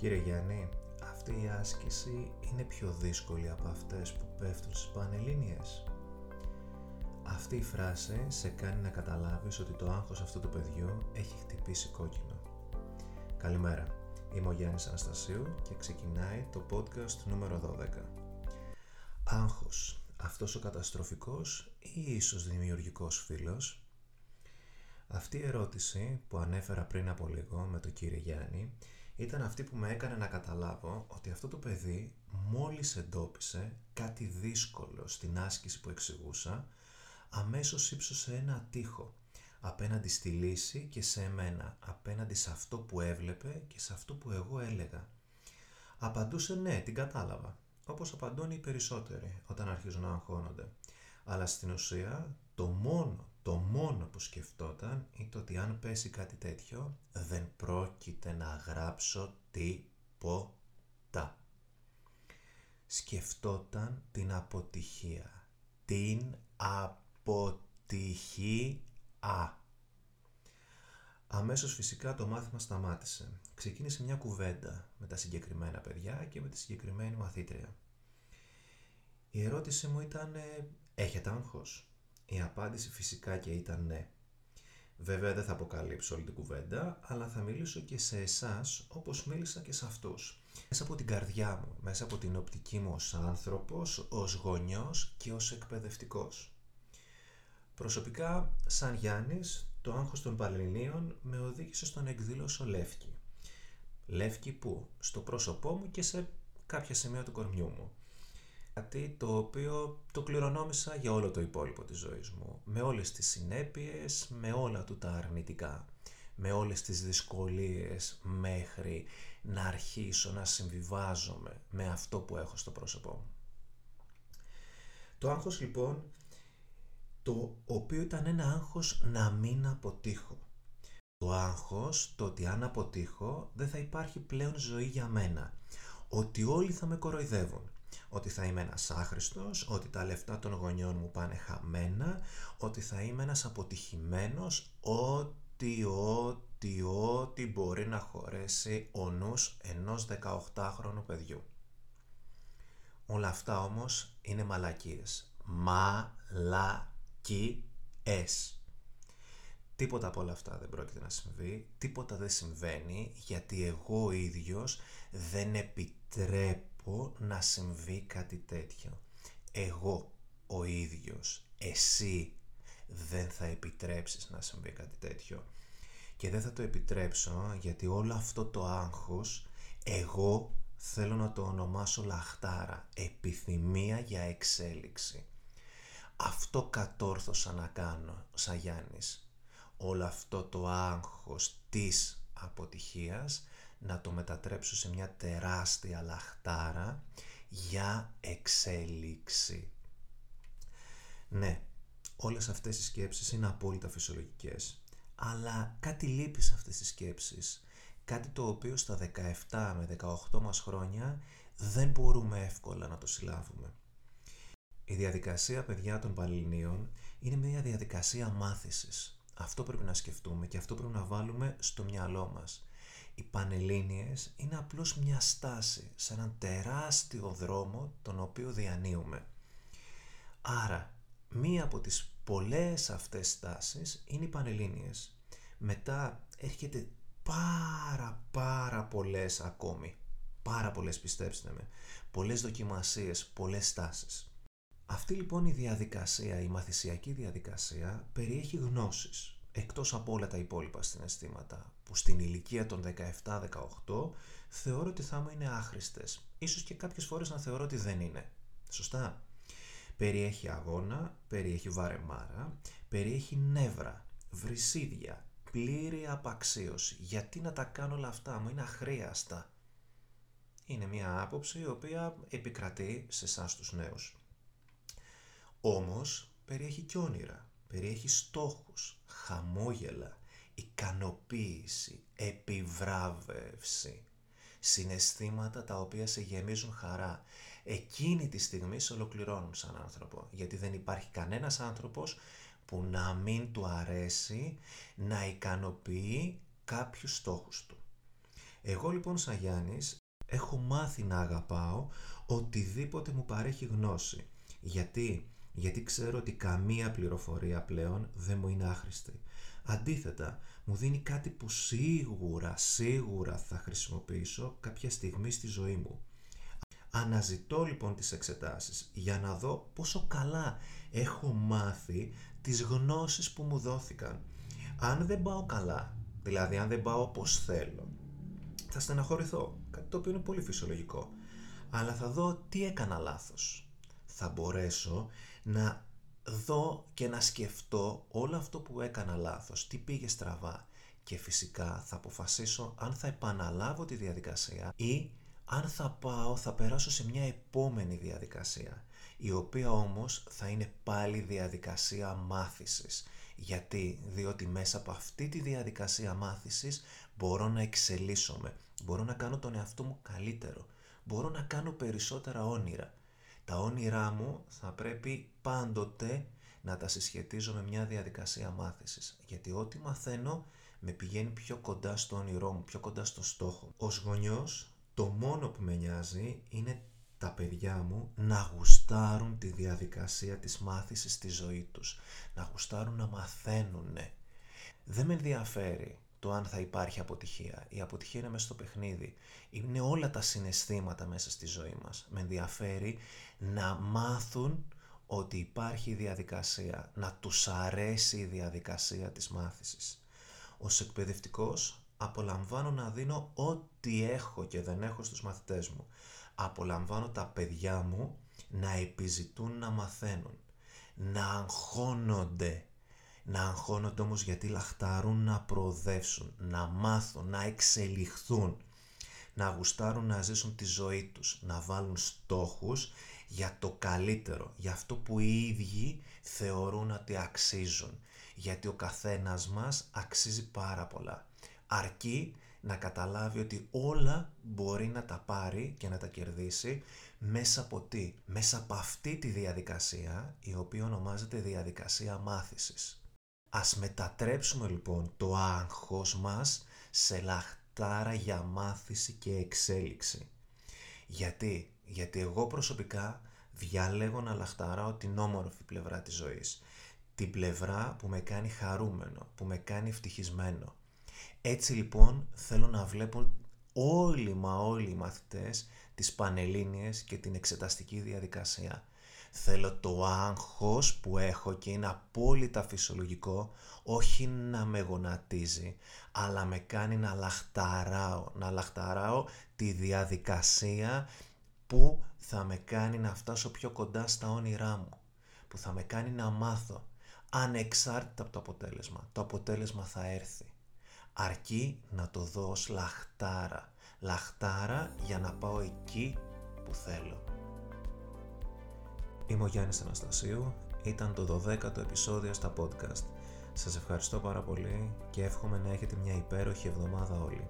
Κύριε Γιάννη, αυτή η άσκηση είναι πιο δύσκολη από αυτές που πέφτουν στις Πανελλήνιες. Αυτή η φράση σε κάνει να καταλάβεις ότι το άγχος αυτού του παιδιού έχει χτυπήσει κόκκινο. Καλημέρα, είμαι ο Γιάννης Αναστασίου και ξεκινάει το podcast νούμερο 12. Άγχος, αυτός ο καταστροφικός ή ίσως δημιουργικός φίλος; Αυτή η ερώτηση που ανέφερα πριν από λίγο με τον κύριο Γιάννη ήταν αυτή που με έκανε να καταλάβω ότι αυτό το παιδί μόλις εντόπισε κάτι δύσκολο στην άσκηση που εξηγούσα, αμέσως ύψωσε ένα τείχο απέναντι στη λύση και σε εμένα, απέναντι σε αυτό που έβλεπε και σε αυτό που εγώ έλεγα. Απαντούσε ναι, την κατάλαβα, όπως απαντούν οι περισσότεροι όταν αρχίζουν να αγχώνονται. Αλλά στην ουσία το μόνο το μόνο που σκεφτόταν ήταν ότι αν πέσει κάτι τέτοιο δεν πρόκειται να γράψω τίποτα. Σκεφτόταν την αποτυχία. Την αποτυχία. Αμέσως φυσικά το μάθημα σταμάτησε. Ξεκίνησε μια κουβέντα με τα συγκεκριμένα παιδιά και με τη συγκεκριμένη μαθήτρια. Η ερώτηση μου ήταν «Έχετε άγχος» Η απάντηση φυσικά και ήταν ναι. Βέβαια δεν θα αποκαλύψω όλη την κουβέντα, αλλά θα μιλήσω και σε εσάς όπως μίλησα και σε αυτούς. Μέσα από την καρδιά μου, μέσα από την οπτική μου ως άνθρωπος, ως γονιός και ως εκπαιδευτικός. Προσωπικά, σαν Γιάννης, το άγχος των Πανελληνίων με οδήγησε στον εκδήλωσο Λεύκη. Λεύκη που, στο πρόσωπό μου και σε κάποια σημεία του κορμιού μου κάτι το οποίο το κληρονόμησα για όλο το υπόλοιπο της ζωής μου. Με όλες τις συνέπειες, με όλα του τα αρνητικά. Με όλες τις δυσκολίες μέχρι να αρχίσω να συμβιβάζομαι με αυτό που έχω στο πρόσωπό μου. Το άγχος λοιπόν, το οποίο ήταν ένα άγχος να μην αποτύχω. Το άγχος, το ότι αν αποτύχω δεν θα υπάρχει πλέον ζωή για μένα. Ότι όλοι θα με κοροϊδεύουν ότι θα είμαι ένας άχρηστος, ότι τα λεφτά των γονιών μου πάνε χαμένα, ότι θα είμαι ένας αποτυχημένος, ότι, ότι, ότι μπορεί να χωρέσει ο νους ενός 18χρονου παιδιού. Όλα αυτά όμως είναι μαλακίες. Μαλακίες. Τίποτα από όλα αυτά δεν πρόκειται να συμβεί, τίποτα δεν συμβαίνει γιατί εγώ ο ίδιος δεν επιτρέπω να συμβεί κάτι τέτοιο. Εγώ ο ίδιος, εσύ δεν θα επιτρέψεις να συμβεί κάτι τέτοιο. Και δεν θα το επιτρέψω γιατί όλο αυτό το άγχος εγώ θέλω να το ονομάσω λαχτάρα, επιθυμία για εξέλιξη. Αυτό κατόρθωσα να κάνω σαν Γιάννης. Όλο αυτό το άγχος της αποτυχίας να το μετατρέψω σε μια τεράστια λαχτάρα για εξέλιξη. Ναι, όλες αυτές οι σκέψεις είναι απόλυτα φυσιολογικές, αλλά κάτι λείπει σε αυτές τις σκέψεις, κάτι το οποίο στα 17 με 18 μας χρόνια δεν μπορούμε εύκολα να το συλλάβουμε. Η διαδικασία παιδιά των Πανελληνίων είναι μια διαδικασία μάθησης. Αυτό πρέπει να σκεφτούμε και αυτό πρέπει να βάλουμε στο μυαλό μας. Οι Πανελλήνιες είναι απλώς μια στάση σε έναν τεράστιο δρόμο τον οποίο διανύουμε. Άρα, μία από τις πολλές αυτές στάσεις είναι οι Πανελλήνιες. Μετά έρχεται πάρα πάρα πολλές ακόμη. Πάρα πολλές πιστέψτε με. Πολλές δοκιμασίες, πολλές στάσεις. Αυτή λοιπόν η διαδικασία, η μαθησιακή διαδικασία περιέχει γνώσεις εκτός από όλα τα υπόλοιπα συναισθήματα που στην ηλικία των 17-18 θεωρώ ότι θα μου είναι άχρηστες. Ίσως και κάποιες φορές να θεωρώ ότι δεν είναι. Σωστά; Περιέχει αγώνα, περιέχει βαρεμάρα, περιέχει νεύρα, βρυσίδια, πλήρη απαξίωση. Γιατί να τα κάνω όλα αυτά, μου είναι αχρίαστα. Είναι μια άποψη η οποία επικρατεί σε εσάς τους νέους. Όμως περιέχει και όνειρα, περιέχει στόχους, χαμόγελα, ικανοποίηση, επιβράβευση, συναισθήματα τα οποία σε γεμίζουν χαρά. Εκείνη τη στιγμή σε ολοκληρώνουν σαν άνθρωπο, γιατί δεν υπάρχει κανένας άνθρωπος που να μην του αρέσει να ικανοποιεί κάποιους στόχους του. Εγώ λοιπόν σαν Γιάννης έχω μάθει να αγαπάω οτιδήποτε μου παρέχει γνώση. Γιατί, γιατί ξέρω ότι καμία πληροφορία πλέον δεν μου είναι άχρηστη. Αντίθετα, μου δίνει κάτι που σίγουρα, σίγουρα θα χρησιμοποιήσω κάποια στιγμή στη ζωή μου. Αναζητώ λοιπόν τις εξετάσεις για να δω πόσο καλά έχω μάθει τις γνώσεις που μου δόθηκαν. Αν δεν πάω καλά, δηλαδή αν δεν πάω όπως θέλω, θα στεναχωρηθώ, κάτι το οποίο είναι πολύ φυσιολογικό. Αλλά θα δω τι έκανα λάθος. Θα μπορέσω να δω και να σκεφτώ όλο αυτό που έκανα λάθος, τι πήγε στραβά και φυσικά θα αποφασίσω αν θα επαναλάβω τη διαδικασία ή αν θα πάω θα περάσω σε μια επόμενη διαδικασία η οποία όμως θα είναι πάλι διαδικασία μάθησης. Γιατί, διότι μέσα από αυτή τη διαδικασία μάθησης μπορώ να εξελίσσομαι, μπορώ να κάνω τον εαυτό μου καλύτερο, μπορώ να κάνω περισσότερα όνειρα. Τα όνειρά μου θα πρέπει πάντοτε να τα συσχετίζω με μια διαδικασία μάθησης, γιατί ό,τι μαθαίνω με πηγαίνει πιο κοντά στο όνειρό μου, πιο κοντά στο στόχο. Ως γονιός, το μόνο που με νοιάζει είναι τα παιδιά μου να γουστάρουν τη διαδικασία της μάθησης στη ζωή τους, να γουστάρουν να μαθαίνουν. Δεν με ενδιαφέρει το αν θα υπάρχει αποτυχία. Η αποτυχία είναι μέσα στο παιχνίδι. Είναι όλα τα συναισθήματα μέσα στη ζωή μας. Με ενδιαφέρει να μάθουν ότι υπάρχει διαδικασία, να τους αρέσει η διαδικασία της μάθησης. Ως εκπαιδευτικός απολαμβάνω να δίνω ό,τι έχω και δεν έχω στους μαθητές μου. Απολαμβάνω τα παιδιά μου να επιζητούν να μαθαίνουν, να αγχώνονται να αγχώνονται όμως γιατί λαχταρούν να προοδεύσουν, να μάθουν, να εξελιχθούν, να γουστάρουν να ζήσουν τη ζωή τους, να βάλουν στόχους για το καλύτερο, για αυτό που οι ίδιοι θεωρούν ότι αξίζουν. Γιατί ο καθένας μας αξίζει πάρα πολλά. Αρκεί να καταλάβει ότι όλα μπορεί να τα πάρει και να τα κερδίσει μέσα από τι, μέσα από αυτή τη διαδικασία η οποία ονομάζεται διαδικασία μάθησης. Ας μετατρέψουμε λοιπόν το άγχος μας σε λαχτάρα για μάθηση και εξέλιξη. Γιατί, γιατί εγώ προσωπικά διαλέγω να λαχταράω την όμορφη πλευρά της ζωής. Την πλευρά που με κάνει χαρούμενο, που με κάνει ευτυχισμένο. Έτσι λοιπόν θέλω να βλέπω όλοι μα όλοι οι μαθητές τις πανελλήνιες και την εξεταστική διαδικασία. Θέλω το άγχος που έχω και είναι απόλυτα φυσιολογικό, όχι να με γονατίζει, αλλά με κάνει να λαχταράω, να λαχταράω τη διαδικασία που θα με κάνει να φτάσω πιο κοντά στα όνειρά μου, που θα με κάνει να μάθω, ανεξάρτητα από το αποτέλεσμα. Το αποτέλεσμα θα έρθει. Αρκεί να το δω ως λαχτάρα. Λαχτάρα για να πάω εκεί που θέλω. Είμαι ο Γιάννης Αναστασίου, ήταν το 12ο επεισόδιο στα podcast. Σας ευχαριστώ πάρα πολύ και εύχομαι να έχετε μια υπέροχη εβδομάδα όλοι.